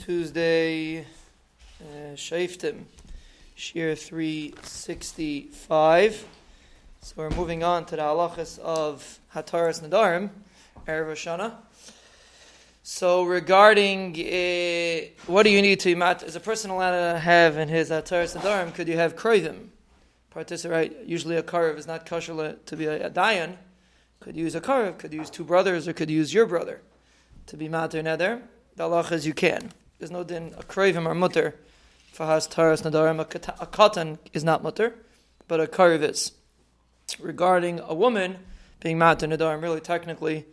Tuesday, uh, Shaiftim, Shir 365. So we're moving on to the halachas of Hataras Nadarim, Erev Hashanah. So regarding uh, what do you need to mat, is a person allowed to have in his Hataras Nadarim, could you have kroivim? Participate, usually a karev is not kosher to be a, a dayan. Could use a karev, could use two brothers, or could use your brother to be mater neder. The halach is you can. There's no din a kravim or mutter for hataras nadarim. A katan is not mutter, but a karev is. Regarding a woman being mater nadarim, really technically,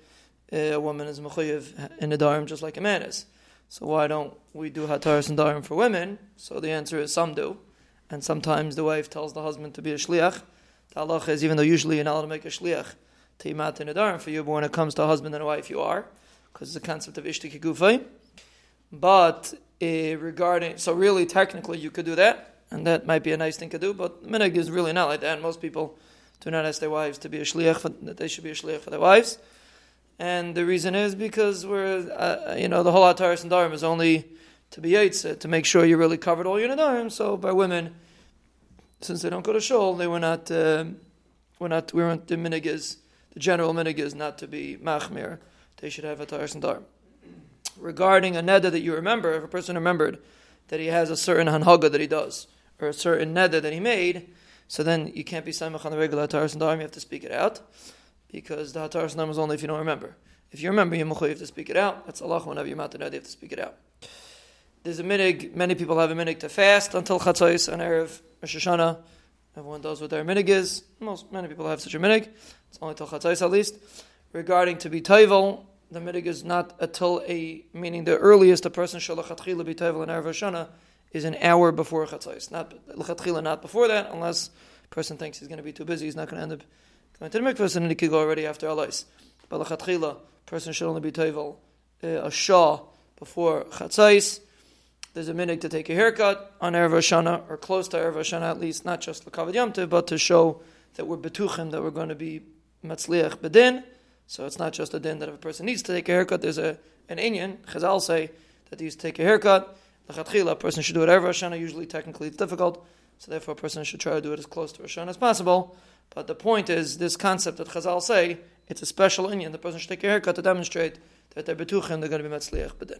eh, a woman is mechuyev in nadarim just like a man is. So why don't we do hataras nadarim for women? So the answer is some do, and sometimes the wife tells the husband to be a shliach. The halach is even though usually you're not allowed to make a shliach to mater nadarim for you, but when it comes to a husband and a wife, you are because it's a concept of ishtik. But uh, regarding, so really technically you could do that, and that might be a nice thing to do, but minig is really not like that. And most people do not ask their wives to be a shliach, for, that they should be a shliach for their wives. And the reason is because we're, uh, you know, the whole Hataras Nadarim is only to be Yitzah, to make sure you really covered all your Nadarim. So by women, since they don't go to shul, they were not, uh, we're not, we weren't, the minig is, the general minig is not to be machmir. They should have a Taras and Dharam regarding a neder that you remember, if a person remembered that he has a certain hanhaga that he does, or a certain neder that he made, so then you can't be samach on the regular hataras nadarim, you have to speak it out, because the hataras and is only if you don't remember. If you remember, you have to speak it out. That's Allah whenever you're matanad, you have to speak it out. There's a minig, many people have a minig to fast until chatzos and Erev Rosh Hashanah. Everyone does what their minig is. Most, many people have such a minig. It's only till chatzos at least. Regarding to be toivel, the minig is not until a meaning the earliest a person shalachatchila b'tevel and erev is an hour before chatzos. Not lechatchila, not before that, unless a person thinks he's going to be too busy, he's not going to end up going to the mikvah, and he could go already after alais. But lechatchila, person should only be tevel uh, a shah before chatzos. There's a minig to take a haircut on erev Hashanah or close to erev Hashanah at least, not just lekavad yamte, but to show that we're betuchim that we're going to be matzliach bedin. So it's not just a din that if a person needs to take a haircut, there's a, an inyan. Chazal say that he needs to take a haircut. The a person should do it every Hashanah. Usually, technically, it's difficult. So therefore, a person should try to do it as close to Hashanah as possible. But the point is, this concept that Chazal say, it's a special inyan. The person should take a haircut to demonstrate that they're betuchim, they're going to be metzliach bedin.